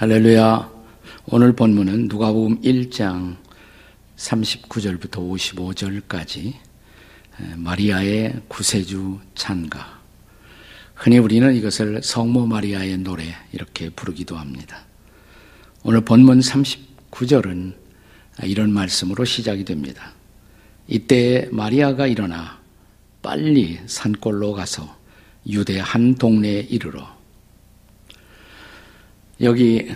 할렐루야. 오늘 본문은 누가복음 1장 39절부터 55절까지 마리아의 구세주 찬가. 흔히 우리는 이것을 성모 마리아의 노래 이렇게 부르기도 합니다. 오늘 본문 39절은 이런 말씀으로 시작이 됩니다. 이때 마리아가 일어나 빨리 산골로 가서 유대 한 동네에 이르러 여기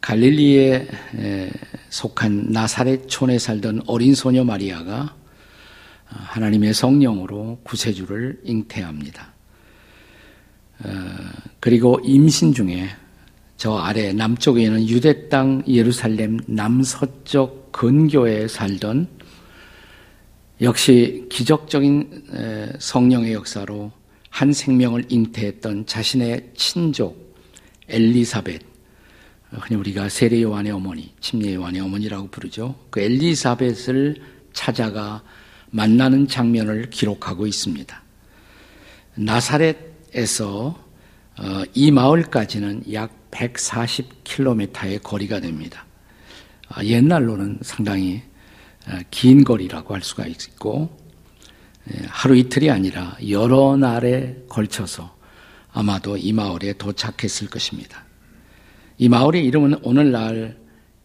갈릴리에 속한 나사렛촌에 살던 어린 소녀 마리아가 하나님의 성령으로 구세주를 잉태합니다. 어, 그리고 임신 중에 저 아래 남쪽에 있는 유대 땅 예루살렘 남서쪽 근교에 살던 역시 기적적인 성령의 역사로 한 생명을 잉태했던 자신의 친족 엘리사벳, 흔히 우리가 세례 요한의 어머니, 침례 요한의 어머니라고 부르죠. 그 엘리사벳을 찾아가 만나는 장면을 기록하고 있습니다. 나사렛에서 어, 이 마을까지는 약 140km의 거리가 됩니다. 아, 옛날로는 상당히 어, 긴 거리라고 할 수가 있고 예, 하루 이틀이 아니라 여러 날에 걸쳐서 아마도 이 마을에 도착했을 것입니다. 이 마을의 이름은 오늘날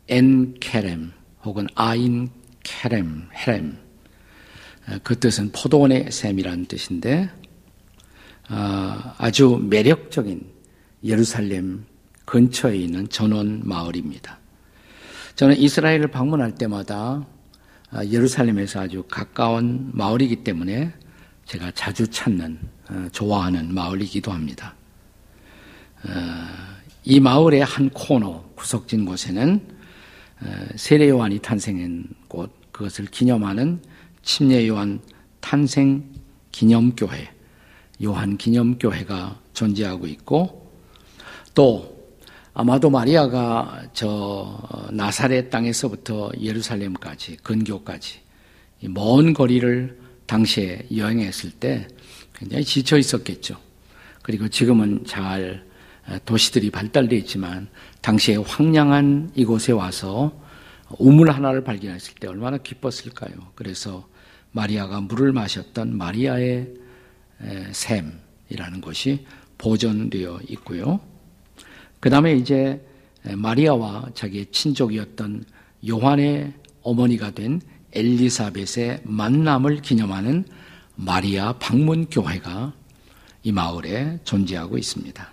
엔케렘 혹은 아인케렘, 헤렘. 그 뜻은 포도원의 샘이라는 뜻인데 아, 아주 매력적인 예루살렘 근처에 있는 전원 마을입니다. 저는 이스라엘을 방문할 때마다 아, 예루살렘에서 아주 가까운 마을이기 때문에 제가 자주 찾는 어, 좋아하는 마을이기도 합니다. 어, 이 마을의 한 코너 구석진 곳에는 어, 세례 요한이 탄생한 곳 그것을 기념하는 침례 요한 탄생 기념교회 요한 기념교회가 존재하고 있고 또 아마도 마리아가 저 나사렛 땅에서부터 예루살렘까지 근교까지 먼 거리를 당시에 여행했을 때 굉장히 지쳐 있었겠죠. 그리고 지금은 잘 도시들이 발달되어 있지만 당시에 황량한 이곳에 와서 우물 하나를 발견했을 때 얼마나 기뻤을까요? 그래서 마리아가 물을 마셨던 마리아의 샘이라는 것이 보존되어 있고요. 그 다음에 이제 마리아와 자기의 친족이었던 요한의 어머니가 된 엘리사벳의 만남을 기념하는 마리아 방문교회가 이 마을에 존재하고 있습니다.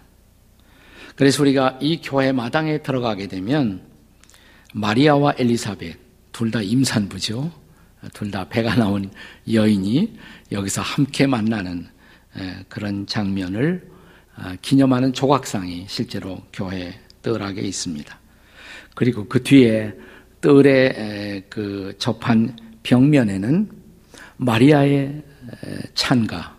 그래서 우리가 이 교회 마당에 들어가게 되면 마리아와 엘리사벳 둘 다 임산부죠. 둘 다 배가 나온 여인이 여기서 함께 만나는 그런 장면을 아, 기념하는 조각상이 실제로 교회 뜰하게 있습니다. 그리고 그 뒤에 뜰에 그 접한 벽면에는 마리아의 찬가,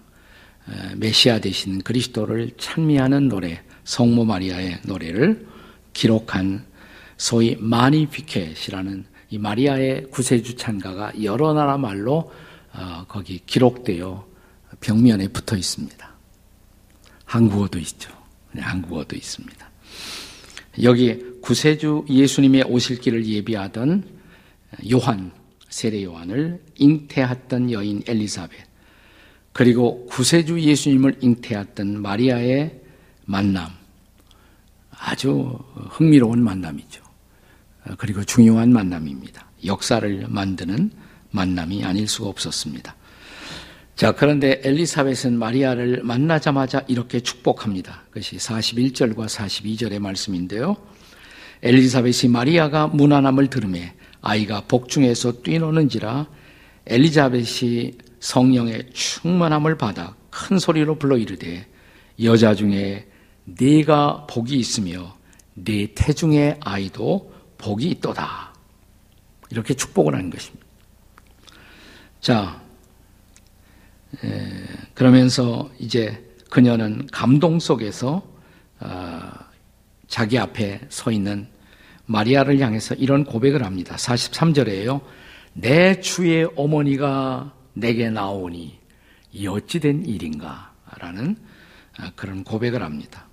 메시아 되신 그리스도를 찬미하는 노래, 성모 마리아의 노래를 기록한 소위 마니피켓이라는 이 마리아의 구세주 찬가가 여러 나라 말로 어, 거기 기록되어 벽면에 붙어 있습니다. 한국어도 있죠. 네, 한국어도 있습니다. 여기 구세주 예수님의 오실 길을 예비하던 요한, 세례 요한을 잉태했던 여인 엘리사벳, 그리고 구세주 예수님을 잉태했던 마리아의 만남, 아주 흥미로운 만남이죠. 그리고 중요한 만남입니다. 역사를 만드는 만남이 아닐 수가 없었습니다. 자, 그런데 엘리사벳은 마리아를 만나자마자 이렇게 축복합니다. 그것이 41절과 42절의 말씀인데요. 엘리사벳이 마리아가 무난함을 들음에 아이가 복중에서 뛰노는지라 엘리자벳이 성령의 충만함을 받아 큰 소리로 불러 이르되 여자 중에 네가 복이 있으며 네 태중의 아이도 복이 있도다. 이렇게 축복을 하는 것입니다. 자, 에, 그러면서 이제 그녀는 감동 속에서 어, 자기 앞에 서 있는 마리아를 향해서 이런 고백을 합니다. 43절에요. 내 주의 어머니가 내게 나오니 이 어찌된 일인가? 라는 아, 그런 고백을 합니다.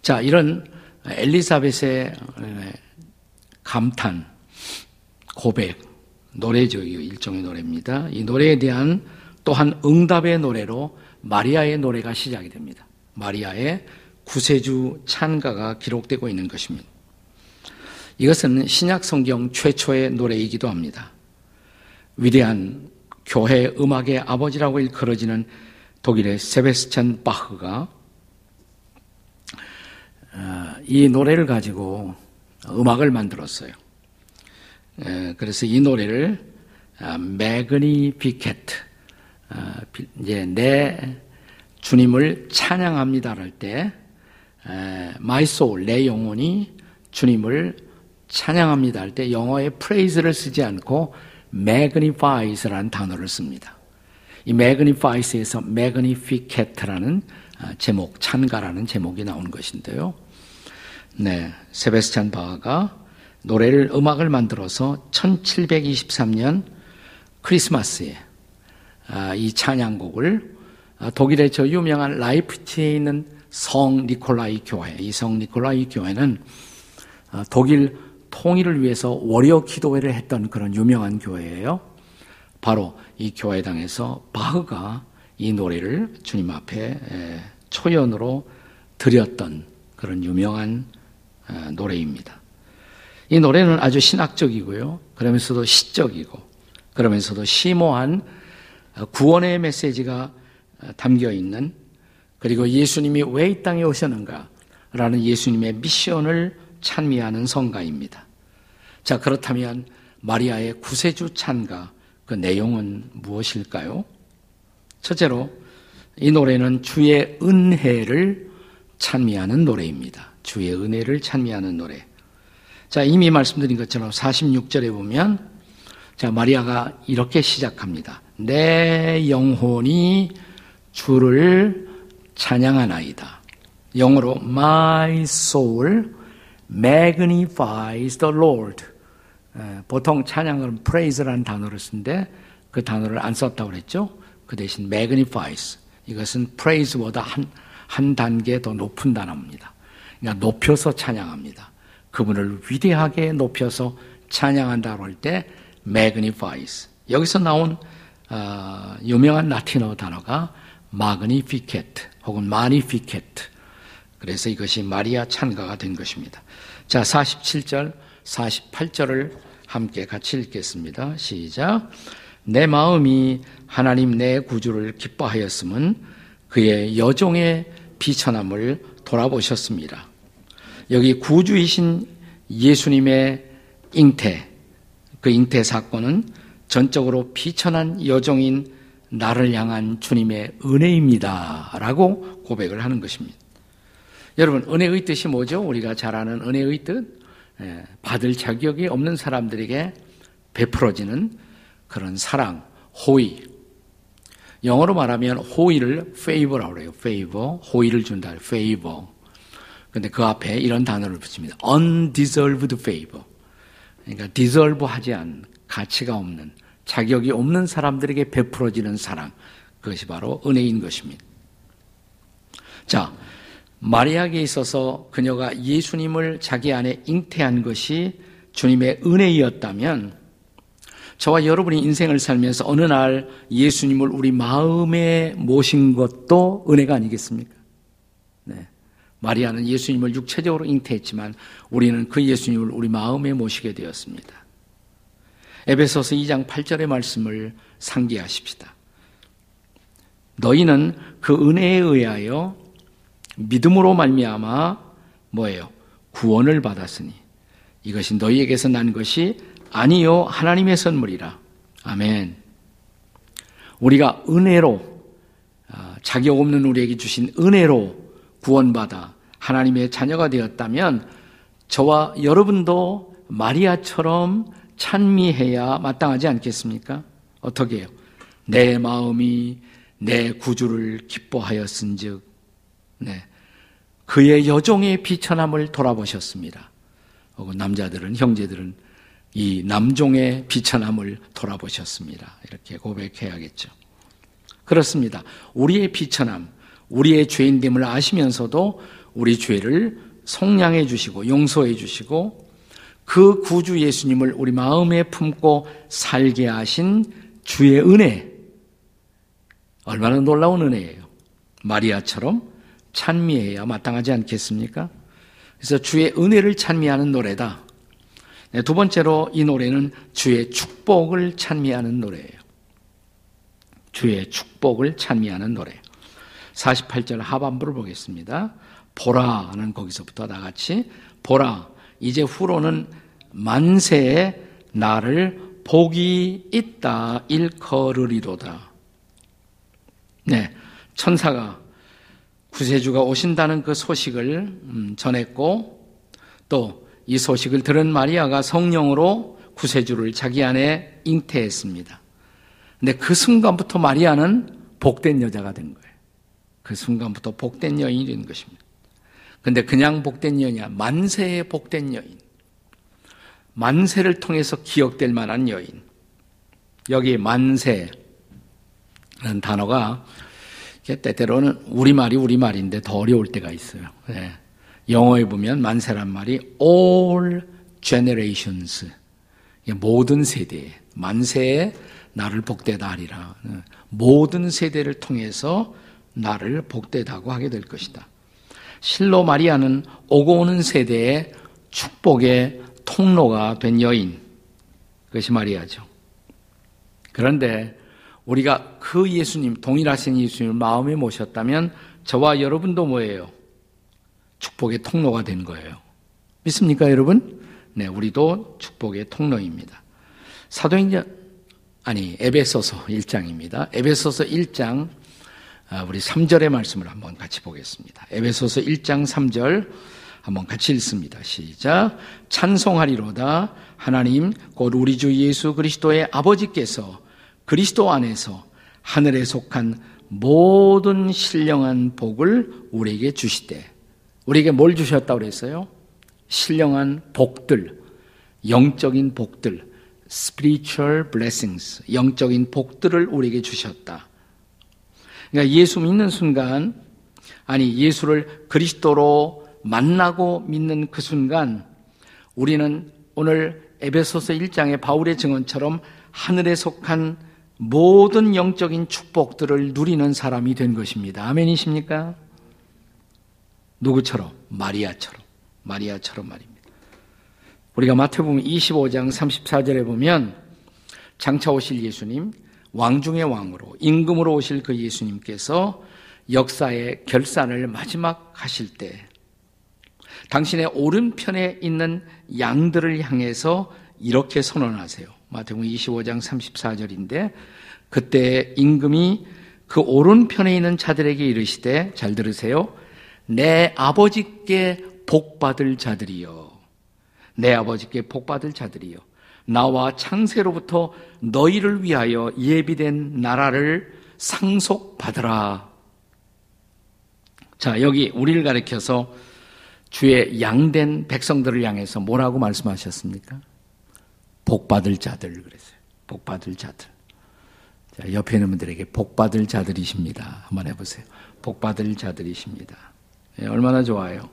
자, 이런 엘리사벳의 감탄, 고백, 노래죠. 일종의 노래입니다. 이 노래에 대한 또한 응답의 노래로 마리아의 노래가 시작이 됩니다. 마리아의 구세주 찬가가 기록되고 있는 것입니다. 이것은 신약 성경 최초의 노래이기도 합니다. 위대한 교회 음악의 아버지라고 일컬어지는 독일의 세베스찬 바흐가 어, 이 노래를 가지고 음악을 만들었어요. 그래서 이 노래를 매그니피케트 아, 이제 내 주님을 찬양합니다 할때 my soul 내 영혼이 주님을 찬양합니다 할 때 영어에 praise를 쓰지 않고 magnifies라는 단어를 씁니다. 이 magnifies에서 magnificat라는 아, 제목, 찬가라는 제목이 나온 것인데요. 네, 세베스찬 바하가 노래를 음악을 만들어서 1723년 크리스마스에 아, 이 찬양곡을 아, 독일의 저 유명한 라이프치에 있는 성 니콜라이 교회, 이 성 니콜라이 교회는 아, 독일 통일을 위해서 월요 기도회를 했던 그런 유명한 교회예요. 바로 이 교회당에서 바흐가 이 노래를 주님 앞에 초연으로 드렸던 그런 유명한 노래입니다. 이 노래는 아주 신학적이고요. 그러면서도 시적이고, 그러면서도 심오한 구원의 메시지가 담겨 있는 그리고 예수님이 왜 이 땅에 오셨는가 라는 예수님의 미션을 찬미하는 성가입니다. 자, 그렇다면 마리아의 구세주 찬가 그 내용은 무엇일까요? 첫째로 이 노래는 주의 은혜를 찬미하는 노래입니다. 주의 은혜를 찬미하는 노래. 자, 이미 말씀드린 것처럼 46절에 보면 자, 마리아가 이렇게 시작합니다. 내 영혼이 주를 찬양하나이다. 영어로 my soul magnifies the Lord. 보통 찬양은 praise라는 단어를 쓰는데 그 단어를 안 썼다고 그랬죠. 그 대신 magnifies. 이것은 praise보다 한, 한 단계 더 높은 단어입니다. 그러니까 높여서 찬양합니다. 그분을 위대하게 높여서 찬양한다고 할 때 magnifies. 여기서 나온 어, 유명한 라틴어 단어가 magnificat 혹은 magnificat. 그래서 이것이 마리아 찬가가 된 것입니다. 자, 47절, 48절을 함께 같이 읽겠습니다. 시작. 내 마음이 하나님 내 구주를 기뻐하였음은 그의 여종의 비천함을 돌아보셨습니다. 여기 구주이신 예수님의 잉태, 그 잉태 사건은 전적으로 비천한 여종인 나를 향한 주님의 은혜입니다. 라고 고백을 하는 것입니다. 여러분, 은혜의 뜻이 뭐죠? 우리가 잘 아는 은혜의 뜻? 예, 받을 자격이 없는 사람들에게 베풀어지는 그런 사랑, 호의. 영어로 말하면 호의를 favor라고 그래요. favor. 호의를 준다. favor. 근데 그 앞에 이런 단어를 붙입니다. undeserved favor. 그러니까 deserve 하지 않은 가치가 없는 자격이 없는 사람들에게 베풀어지는 사랑. 그것이 바로 은혜인 것입니다. 자, 마리아에게 있어서 그녀가 예수님을 자기 안에 잉태한 것이 주님의 은혜였다면 저와 여러분이 인생을 살면서 어느 날 예수님을 우리 마음에 모신 것도 은혜가 아니겠습니까? 네. 마리아는 예수님을 육체적으로 잉태했지만 우리는 그 예수님을 우리 마음에 모시게 되었습니다. 에베소서 2장 8절의 말씀을 상기하십시다. 너희는 그 은혜에 의하여 믿음으로 말미암아 뭐예요? 구원을 받았으니 이것이 너희에게서 난 것이 아니요 하나님의 선물이라. 아멘. 우리가 은혜로 아, 자격 없는 우리에게 주신 은혜로 구원받아 하나님의 자녀가 되었다면 저와 여러분도 마리아처럼 찬미해야 마땅하지 않겠습니까? 어떻게 해요? 내 마음이 내 구주를 기뻐하였은즉 네. 그의 여종의 비천함을 돌아보셨습니다. 남자들은 형제들은 이 남종의 비천함을 돌아보셨습니다. 이렇게 고백해야겠죠. 그렇습니다. 우리의 비천함, 우리의 죄인됨을 아시면서도 우리 죄를 속량해 주시고 용서해 주시고 그 구주 예수님을 우리 마음에 품고 살게 하신 주의 은혜. 얼마나 놀라운 은혜예요. 마리아처럼 찬미해야 마땅하지 않겠습니까? 그래서 주의 은혜를 찬미하는 노래다. 네, 두 번째로 이 노래는 주의 축복을 찬미하는 노래예요. 주의 축복을 찬미하는 노래. 48절 하반부를 보겠습니다. 보라는 거기서부터 다 같이 보라 이제 후로는 만세에 나를 복이 있다 일컬으리로다. 네, 천사가 구세주가 오신다는 그 소식을 음, 전했고 또 이 소식을 들은 마리아가 성령으로 구세주를 자기 안에 잉태했습니다. 근데 그 순간부터 마리아는 복된 여자가 된 거예요. 그 순간부터 복된 여인이 된 것입니다. 근데 그냥 복된 여인이야. 만세의 복된 여인. 만세를 통해서 기억될 만한 여인. 여기 만세라는 단어가 때때로는 우리말이 우리말인데 더 어려울 때가 있어요. 네. 영어에 보면 만세란 말이 all generations. 모든 세대. 만세에 나를 복되다 하리라. 네. 모든 세대를 통해서 나를 복되다고 하게 될 것이다. 실로 마리아는 오고 오는 세대의 축복의 통로가 된 여인. 그것이 마리아죠. 그런데 우리가 그 예수님, 동일하신 예수님을 마음에 모셨다면 저와 여러분도 뭐예요? 축복의 통로가 된 거예요. 믿습니까, 여러분? 네, 우리도 축복의 통로입니다. 사도행전, 아니, 에베소서 1장입니다. 에베소서 1장 아, 우리 3절의 말씀을 한번 같이 보겠습니다. 에베소서 1장 3절 한번 같이 읽습니다. 시작. 찬송하리로다 하나님 곧 우리 주 예수 그리스도의 아버지께서 그리스도 안에서 하늘에 속한 모든 신령한 복을 우리에게 주시되 우리에게 뭘 주셨다고 그랬어요? 신령한 복들, 영적인 복들, spiritual blessings, 영적인 복들을 우리에게 주셨다. 그러니까 예수 믿는 순간, 아니, 예수를 그리스도로 만나고 믿는 그 순간, 우리는 오늘 에베소서 1장의 바울의 증언처럼 하늘에 속한 모든 영적인 축복들을 누리는 사람이 된 것입니다. 아멘이십니까? 누구처럼? 마리아처럼. 마리아처럼 말입니다. 우리가 마태복음 25장 34절에 보면 장차 오실 예수님, 왕 중의 왕으로 임금으로 오실 그 예수님께서 역사의 결산을 마지막 하실 때 당신의 오른편에 있는 양들을 향해서 이렇게 선언하세요. 마태복음 25장 34절인데 그때 임금이 그 오른편에 있는 자들에게 이르시되 잘 들으세요. 내 아버지께 복 받을 자들이요. 내 아버지께 복 받을 자들이요. 나와 창세로부터 너희를 위하여 예비된 나라를 상속받으라. 자, 여기 우리를 가리켜서 주의 양된 백성들을 향해서 뭐라고 말씀하셨습니까? 복받을 자들 그랬어요. 복받을 자들. 자, 옆에 있는 분들에게 복받을 자들이십니다. 한번 해보세요. 복받을 자들이십니다. 네, 얼마나 좋아요.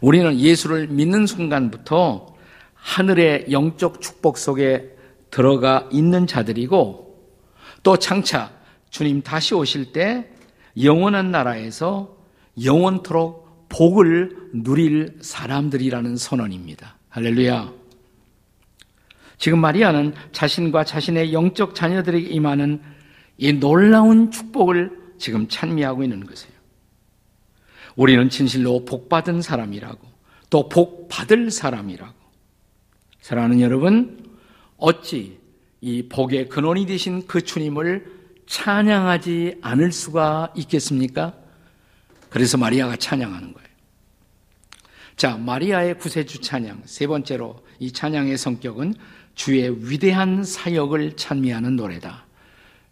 우리는 예수를 믿는 순간부터 하늘의 영적 축복 속에 들어가 있는 자들이고 또 장차 주님 다시 오실 때 영원한 나라에서 영원토록 복을 누릴 사람들이라는 선언입니다. 할렐루야. 지금 마리아는 자신과 자신의 영적 자녀들에게 임하는 이 놀라운 축복을 지금 찬미하고 있는 것이에요. 우리는 진실로 복받은 사람이라고 또 복받을 사람이라고 사랑하는 여러분, 어찌 이 복의 근원이 되신 그 주님을 찬양하지 않을 수가 있겠습니까? 그래서 마리아가 찬양하는 거예요. 자, 마리아의 구세주 찬양. 세 번째로 이 찬양의 성격은 주의 위대한 사역을 찬미하는 노래다.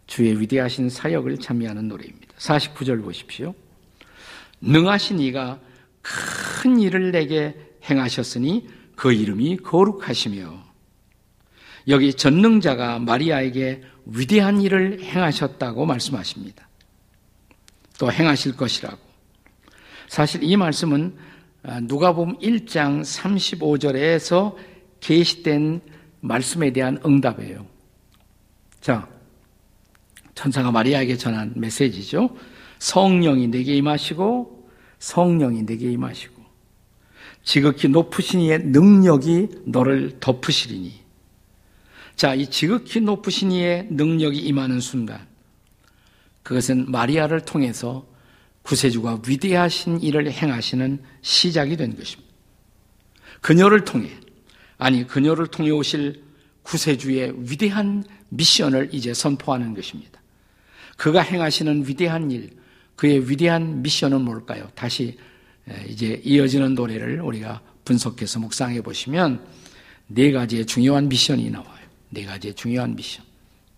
주의 위대하신 사역을 찬미하는 노래입니다. 49절 보십시오. 능하신 이가 큰 일을 내게 행하셨으니 그 이름이 거룩하시며 여기 전능자가 마리아에게 위대한 일을 행하셨다고 말씀하십니다. 또 행하실 것이라고. 사실 이 말씀은 아, 누가복음 1장 35절에서 계시된 말씀에 대한 응답이에요. 자, 천사가 마리아에게 전한 메시지죠. 성령이 내게 임하시고 성령이 내게 임하시고 지극히 높으신 이의 능력이 너를 덮으시리니 자, 이 지극히 높으신 이의 능력이 임하는 순간 그것은 마리아를 통해서 구세주가 위대하신 일을 행하시는 시작이 된 것입니다. 그녀를 통해 아니 그녀를 통해 오실 구세주의 위대한 미션을 이제 선포하는 것입니다. 그가 행하시는 위대한 일, 그의 위대한 미션은 뭘까요? 다시 이제 이어지는 노래를 우리가 분석해서 묵상해 보시면 네 가지의 중요한 미션이 나와요. 네 가지의 중요한 미션.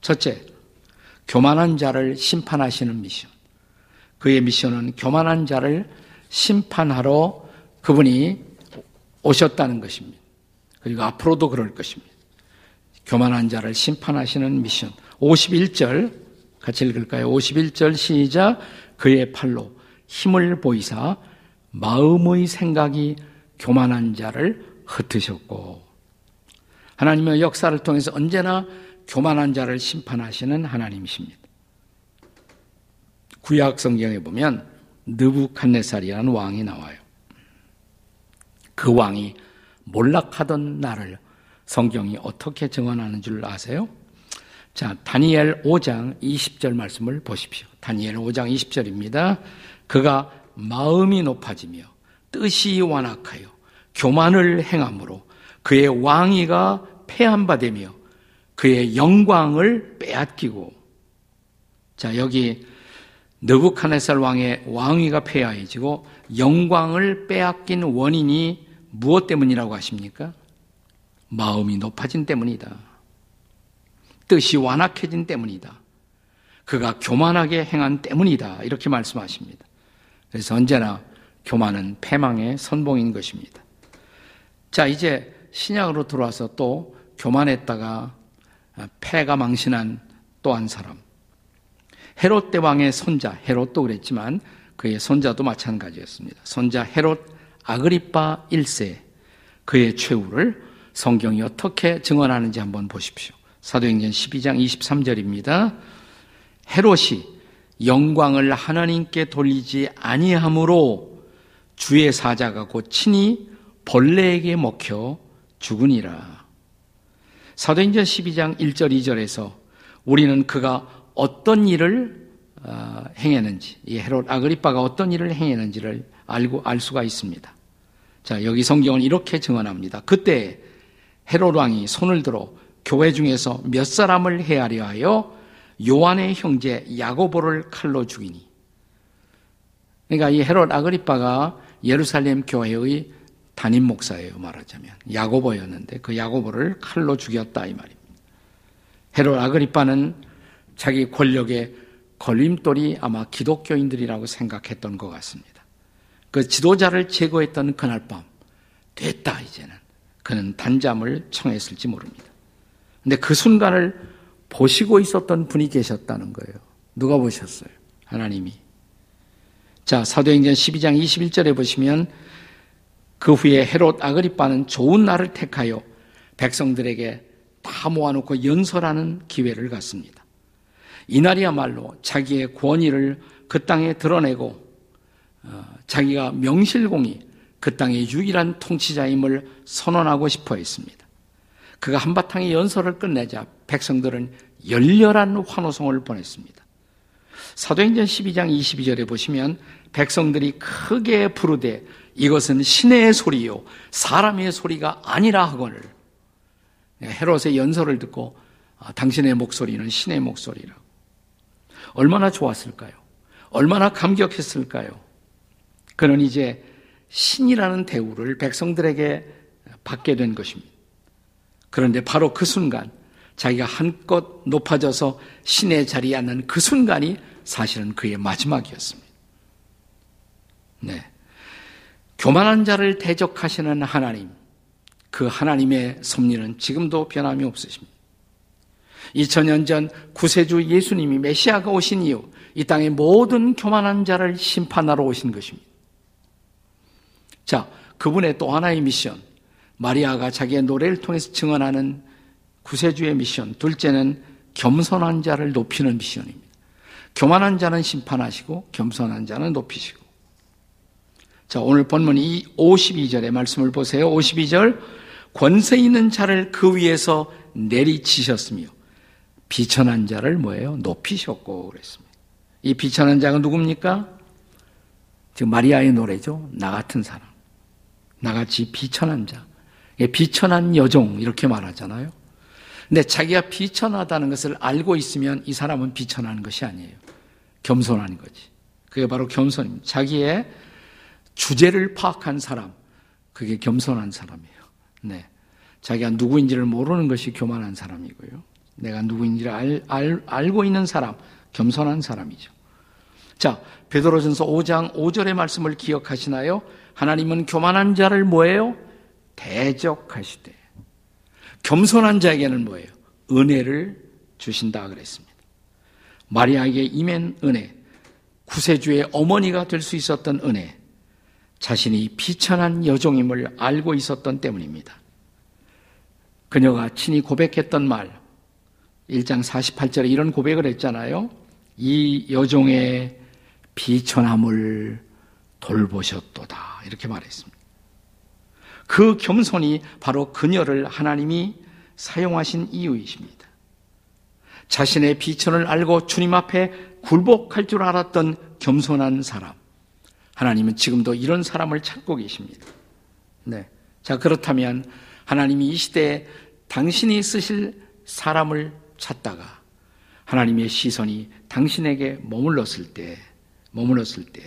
첫째, 교만한 자를 심판하시는 미션. 그의 미션은 교만한 자를 심판하러 그분이 오셨다는 것입니다. 그리고 앞으로도 그럴 것입니다. 교만한 자를 심판하시는 미션. 51절 같이 읽을까요? 51절 시작 그의 팔로 힘을 보이사 마음의 생각이 교만한 자를 흩으셨고 하나님의 역사를 통해서 언제나 교만한 자를 심판하시는 하나님이십니다. 구약 성경에 보면 느부칸네살이라는 왕이 나와요. 그 왕이 몰락하던 날을 성경이 어떻게 증언하는 줄 아세요? 자, 다니엘 5장 20절 말씀을 보십시오. 다니엘 5장 20절입니다. 그가 마음이 높아지며 뜻이 완악하여 교만을 행함으로 그의 왕위가 폐한바되며 그의 영광을 빼앗기고 자, 여기 느부카네살 왕의 왕위가 폐하해지고 영광을 빼앗긴 원인이 무엇 때문이라고 하십니까? 마음이 높아진 때문이다. 뜻이 완악해진 때문이다. 그가 교만하게 행한 때문이다. 이렇게 말씀하십니다. 그래서 언제나 교만은 패망의 선봉인 것입니다. 자, 이제 신약으로 들어와서 또 교만했다가 패가 망신한 또 한 사람. 헤롯 대왕의 손자, 헤롯도 그랬지만 그의 손자도 마찬가지였습니다. 손자 헤롯 아그리파 1세 그의 최후를 성경이 어떻게 증언하는지 한번 보십시오. 사도행전 12장 23절입니다. 헤롯이 영광을 하나님께 돌리지 아니하므로 주의 사자가 곧 친히 벌레에게 먹혀 죽으니라. 사도행전 12장 1절 2절에서 우리는 그가 어떤 일을 어, 행했는지, 이 헤롯 아그리빠가 어떤 일을 행했는지를 알고 알 수가 있습니다. 자, 여기 성경은 이렇게 증언합니다. 그때 헤롯 왕이 손을 들어 교회 중에서 몇 사람을 헤아려 하여 요한의 형제 야고보를 칼로 죽이니. 그러니까 이 헤롯 아그리빠가 예루살렘 교회의 담임 목사예요, 말하자면. 야고보였는데 그 야고보를 칼로 죽였다 이 말입니다. 헤롯 아그리빠는 자기 권력의 걸림돌이 아마 기독교인들이라고 생각했던 것 같습니다. 그 지도자를 제거했던 그날 밤 됐다 이제는 그는 단잠을 청했을지 모릅니다. 근데 그 순간을 보시고 있었던 분이 계셨다는 거예요. 누가 보셨어요? 하나님이. 자, 사도행전 12장 21절에 보시면 그 후에 헤롯 아그리빠는 좋은 날을 택하여 백성들에게 다 모아놓고 연설하는 기회를 갖습니다. 이날이야말로 자기의 권위를 그 땅에 드러내고 어, 자기가 명실공히 그 땅의 유일한 통치자임을 선언하고 싶어 했습니다. 그가 한바탕의 연설을 끝내자 백성들은 열렬한 환호성을 보냈습니다. 사도행전 12장 22절에 보시면 백성들이 크게 부르되 이것은 신의 소리요 사람의 소리가 아니라 하거늘 헤롯의 연설을 듣고 아, 당신의 목소리는 신의 목소리라. 얼마나 좋았을까요? 얼마나 감격했을까요? 그는 이제 신이라는 대우를 백성들에게 받게 된 것입니다. 그런데 바로 그 순간 자기가 한껏 높아져서 신의 자리에 앉는 그 순간이 사실은 그의 마지막이었습니다. 네. 교만한 자를 대적하시는 하나님, 그 하나님의 섭리는 지금도 변함이 없으십니다. 2000년 전 구세주 예수님이 메시아가 오신 이후 이 땅의 모든 교만한 자를 심판하러 오신 것입니다. 자, 그분의 또 하나의 미션. 마리아가 자기의 노래를 통해서 증언하는 구세주의 미션. 둘째는 겸손한 자를 높이는 미션입니다. 교만한 자는 심판하시고 겸손한 자는 높이시고. 자, 오늘 본문 이 52절의 말씀을 보세요. 52절. 권세 있는 자를 그 위에서 내리치셨으며 비천한 자를 뭐예요? 높이셨고 그랬습니다. 이 비천한 자가 누굽니까? 지금 마리아의 노래죠. 나 같은 사람. 나같이 비천한 자. 비천한 여종 이렇게 말하잖아요. 근데 자기가 비천하다는 것을 알고 있으면 이 사람은 비천한 것이 아니에요. 겸손한 거지. 그게 바로 겸손입니다. 자기의 주제를 파악한 사람. 그게 겸손한 사람이에요. 네. 자기가 누구인지를 모르는 것이 교만한 사람이고요. 내가 누구인지를 알, 알, 알고 있는 사람, 겸손한 사람이죠. 자, 베드로전서 5장 5절의 말씀을 기억하시나요? 하나님은 교만한 자를 뭐예요? 대적하시되. 겸손한 자에게는 뭐예요? 은혜를 주신다 그랬습니다. 마리아에게 임한 은혜, 구세주의 어머니가 될 수 있었던 은혜, 자신이 비천한 여종임을 알고 있었던 때문입니다. 그녀가 친히 고백했던 말, 1장 48절에 이런 고백을 했잖아요. 이 여종의 비천함을 돌보셨도다. 이렇게 말했습니다. 그 겸손이 바로 그녀를 하나님이 사용하신 이유이십니다. 자신의 비천을 알고 주님 앞에 굴복할 줄 알았던 겸손한 사람. 하나님은 지금도 이런 사람을 찾고 계십니다. 네. 자, 그렇다면 하나님이 이 시대에 당신이 쓰실 사람을 찾다가 하나님의 시선이 당신에게 머물렀을 때, 머물렀을 때,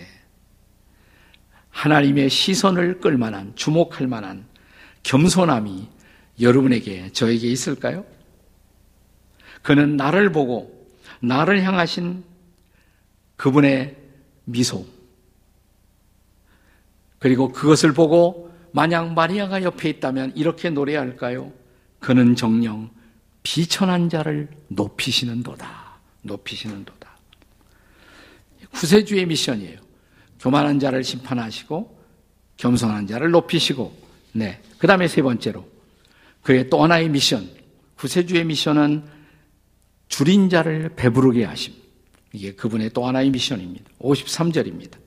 하나님의 시선을 끌만한, 주목할 만한 겸손함이 여러분에게, 저에게 있을까요? 그는 나를 보고, 나를 향하신 그분의 미소, 그리고 그것을 보고 만약 마리아가 옆에 있다면 이렇게 노래할까요? 그는 정령 비천한 자를 높이시는도다. 높이시는도다. 구세주의 미션이에요. 교만한 자를 심판하시고 겸손한 자를 높이시고 네. 그다음에 세 번째로 그의 또 하나의 미션. 구세주의 미션은 줄인 자를 배부르게 하심. 이게 그분의 또 하나의 미션입니다. 53절입니다.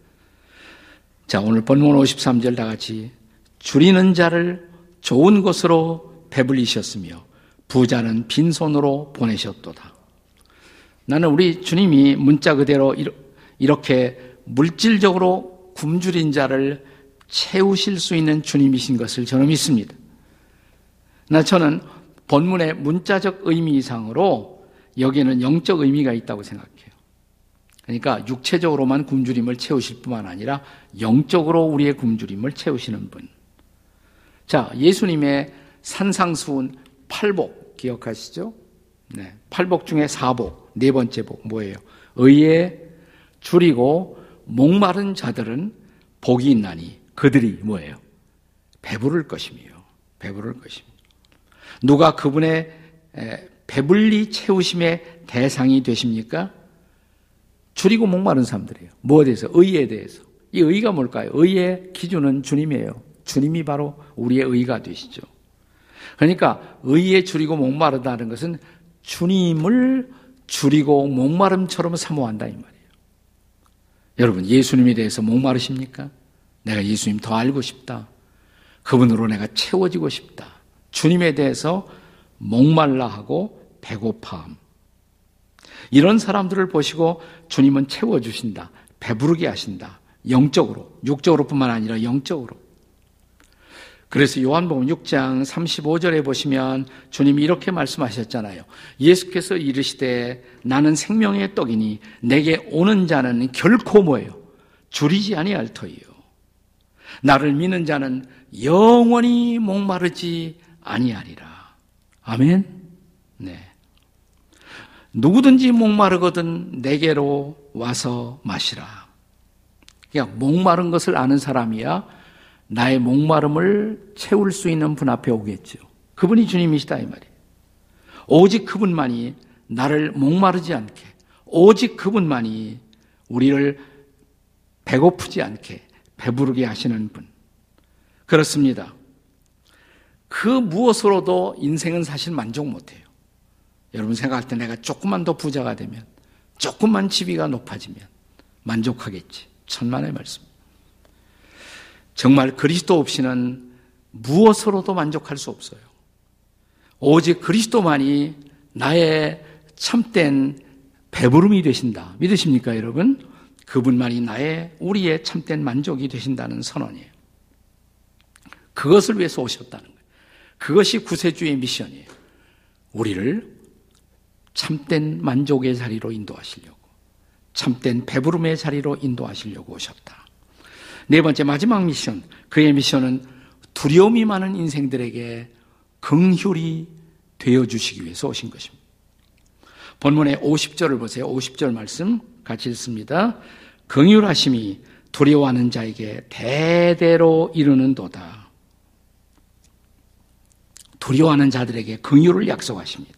자, 오늘 본문 53절 다 같이 줄이는 자를 좋은 것으로 배불리셨으며 부자는 빈손으로 보내셨도다. 나는 우리 주님이 문자 그대로 이렇게 물질적으로 굶주린 자를 채우실 수 있는 주님이신 것을 저는 믿습니다. 나 저는 본문의 문자적 의미 이상으로 여기에는 영적 의미가 있다고 생각해요. 그러니까 육체적으로만 굶주림을 채우실 뿐만 아니라 영적으로 우리의 굶주림을 채우시는 분. 자, 예수님의 산상수훈 팔복 기억하시죠? 네. 팔복 중에 사복, 네 번째 복 뭐예요? 의에 줄이고 목마른 자들은 복이 있나니 그들이 뭐예요? 배부를 것이며 배부를 것입니다. 누가 그분의 배불리 채우심의 대상이 되십니까? 줄이고 목마른 사람들이에요. 뭐에 대해서? 의에 대해서. 이 의가 뭘까요? 의의 기준은 주님이에요. 주님이 바로 우리의 의가 되시죠. 그러니까 의에 줄이고 목마르다는 것은 주님을 줄이고 목마름처럼 사모한다 이 말이에요. 여러분 예수님에 대해서 목마르십니까? 내가 예수님 더 알고 싶다. 그분으로 내가 채워지고 싶다. 주님에 대해서 목말라 하고 배고파함. 이런 사람들을 보시고 주님은 채워주신다. 배부르게 하신다. 영적으로, 육적으로뿐만 아니라 영적으로. 그래서 요한복음 6장 35절에 보시면 주님이 이렇게 말씀하셨잖아요. 예수께서 이르시되 나는 생명의 떡이니 내게 오는 자는 결코 뭐예요? 줄이지 아니할 터이요. 나를 믿는 자는 영원히 목마르지 아니하리라. 아멘. 네. 누구든지 목마르거든 내게로 와서 마시라. 그냥 목마른 것을 아는 사람이야 나의 목마름을 채울 수 있는 분 앞에 오겠죠. 그분이 주님이시다 이 말이에요. 오직 그분만이 나를 목마르지 않게, 오직 그분만이 우리를 배고프지 않게 배부르게 하시는 분. 그렇습니다. 그 무엇으로도 인생은 사실 만족 못해요. 여러분 생각할 때 내가 조금만 더 부자가 되면, 조금만 지위가 높아지면 만족하겠지. 천만의 말씀. 정말 그리스도 없이는 무엇으로도 만족할 수 없어요. 오직 그리스도만이 나의 참된 배부름이 되신다. 믿으십니까, 여러분? 그분만이 나의, 우리의 참된 만족이 되신다는 선언이에요. 그것을 위해서 오셨다는 거예요. 그것이 구세주의 미션이에요. 우리를 참된 만족의 자리로 인도하시려고, 참된 배부름의 자리로 인도하시려고 오셨다. 네 번째 마지막 미션, 그의 미션은 두려움이 많은 인생들에게 긍휼이 되어 주시기 위해서 오신 것입니다. 본문의 50절을 보세요. 50절 말씀 같이 읽습니다. 긍휼하심이 두려워하는 자에게 대대로 이루는도다. 두려워하는 자들에게 긍휼을 약속하십니다.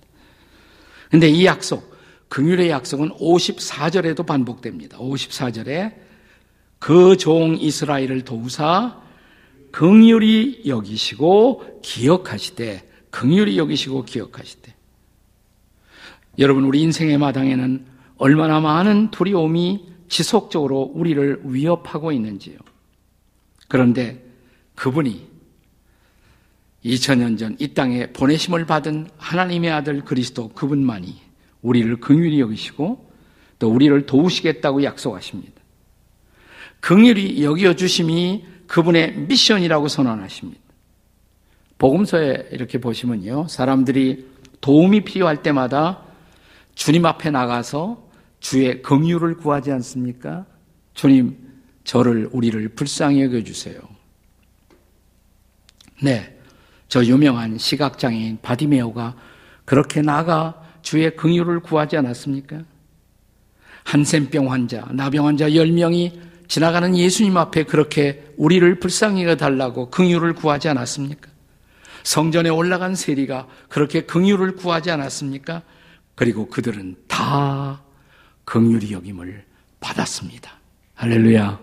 근데 이 약속, 긍휼의 약속은 54절에도 반복됩니다. 54절에 그 종 이스라엘을 도우사 긍휼히 여기시고 기억하시되 긍휼히 여기시고 기억하시되 여러분 우리 인생의 마당에는 얼마나 많은 두려움이 지속적으로 우리를 위협하고 있는지요. 그런데 그분이 2000년 전 이 땅에 보내심을 받은 하나님의 아들 그리스도 그분만이 우리를 긍휼히 여기시고 또 우리를 도우시겠다고 약속하십니다. 긍휼히 여겨 주심이 그분의 미션이라고 선언하십니다. 복음서에 이렇게 보시면요. 사람들이 도움이 필요할 때마다 주님 앞에 나가서 주의 긍휼을 구하지 않습니까? 주님, 저를 우리를 불쌍히 여겨 주세요. 네. 저 유명한 시각장애인 바디메오가 그렇게 나가 주의 긍휼을 구하지 않았습니까? 한센병 환자, 나병 환자 10명이 지나가는 예수님 앞에 그렇게 우리를 불쌍히 여 달라고 긍휼을 구하지 않았습니까? 성전에 올라간 세리가 그렇게 긍휼을 구하지 않았습니까? 그리고 그들은 다 긍휼히 여김을 받았습니다. 할렐루야.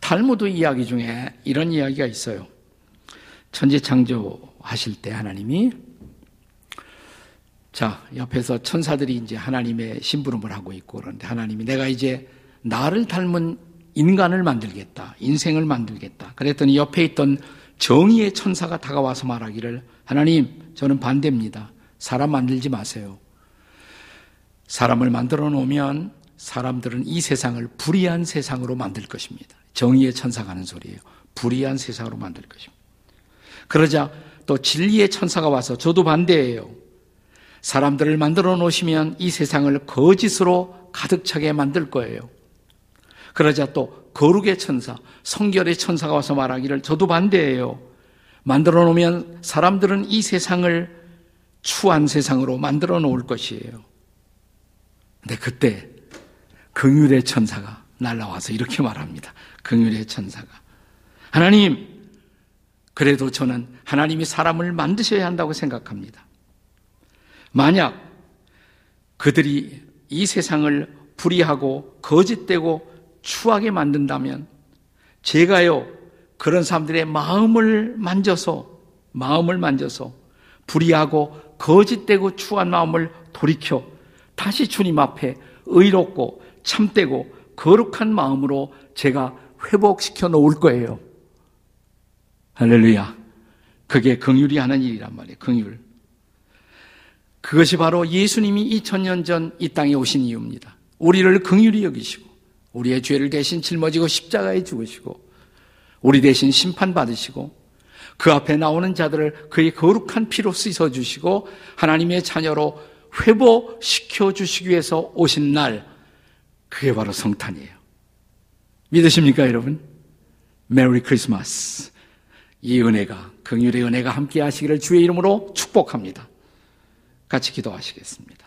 탈무드 이야기 중에 이런 이야기가 있어요. 천지 창조하실 때 하나님이 자, 옆에서 천사들이 이제 하나님의 심부름을 하고 있고 그런데 하나님이 내가 이제 나를 닮은 인간을 만들겠다. 인생을 만들겠다. 그랬더니 옆에 있던 정의의 천사가 다가와서 말하기를 하나님, 저는 반대입니다. 사람 만들지 마세요. 사람을 만들어 놓으면 사람들은 이 세상을 불의한 세상으로 만들 것입니다. 정의의 천사가 하는 소리예요. 불의한 세상으로 만들 것입니다. 그러자 또 진리의 천사가 와서 저도 반대예요. 사람들을 만들어 놓으시면 이 세상을 거짓으로 가득 차게 만들 거예요. 그러자 또 거룩의 천사, 성결의 천사가 와서 말하기를 저도 반대예요. 만들어 놓으면 사람들은 이 세상을 추한 세상으로 만들어 놓을 것이에요. 근데 그때 긍휼의 천사가 날라와서 이렇게 말합니다. 긍휼의 천사가 하나님 그래도 저는 하나님이 사람을 만드셔야 한다고 생각합니다. 만약 그들이 이 세상을 불의하고 거짓되고 추하게 만든다면 제가요 그런 사람들의 마음을 만져서 마음을 만져서 불의하고 거짓되고 추한 마음을 돌이켜 다시 주님 앞에 의롭고 참되고 거룩한 마음으로 제가 회복시켜 놓을 거예요. 할렐루야. 그게 긍휼이 하는 일이란 말이에요. 긍휼. 그것이 바로 예수님이 2000년 전 이 땅에 오신 이유입니다. 우리를 긍휼히 여기시고 우리의 죄를 대신 짊어지고 십자가에 죽으시고 우리 대신 심판받으시고 그 앞에 나오는 자들을 그의 거룩한 피로 씻어 주시고 하나님의 자녀로 회복시켜 주시기 위해서 오신 날 그게 바로 성탄이에요. 믿으십니까, 여러분? 메리 크리스마스. 이 은혜가 긍휼의 은혜가 함께 하시기를 주의 이름으로 축복합니다. 같이 기도하시겠습니다.